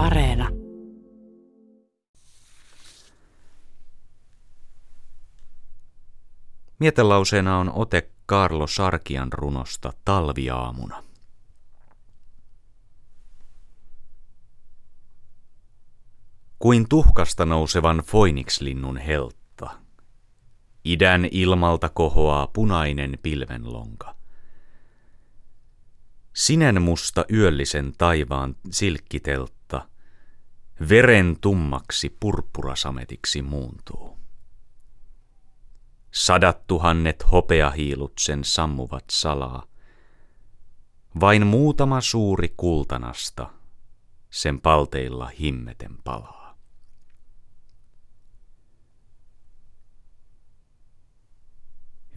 Areena. Mietelauseena on ote Karlo Sarkian runosta Talviaamuna. Kuin tuhkasta nousevan Phoenix-linnun heltta. Idän ilmalta kohoaa punainen pilvenlonka. Sinen musta yöllisen taivaan silkkiteltta, veren tummaksi purppurasametiksi muuntuu. Sadat tuhannet hopeahiilut sen sammuvat salaa. Vain muutama suuri kultanasta sen palteilla himmeten palaa.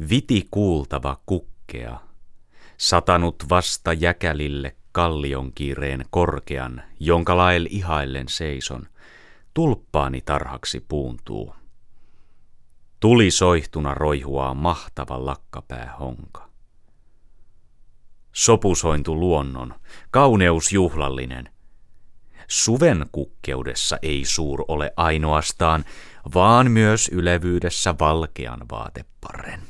Viti kuultava kukkea, satanut vasta jäkälille kallion kiireen korkean, jonka lael ihaillen seison, tulppaani tarhaksi puuntuu. Tuli soihtuna roihuaa mahtava lakkapää honka. Sopusointu luonnon, kauneus juhlallinen. Suven kukkeudessa ei suur ole ainoastaan, vaan myös ylevyydessä valkean vaateparren.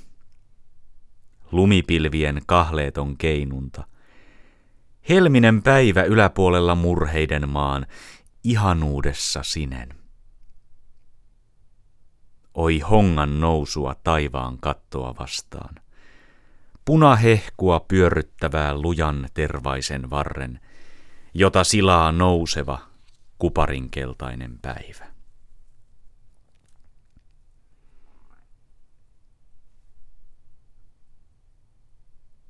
Lumipilvien kahleeton keinunta. Helminen päivä yläpuolella murheiden maan, ihanuudessa sinen. Oi hongan nousua taivaan kattoa vastaan. Punahehkua pyörryttävää lujan tervaisen varren, jota silaa nouseva kuparinkeltainen päivä.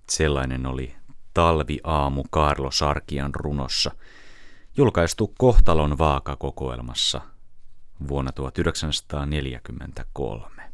Sellainen oli talviaamu Kaarlo Sarkian runossa, julkaistu Kohtalon vaakakokoelmassa – vuonna 1943.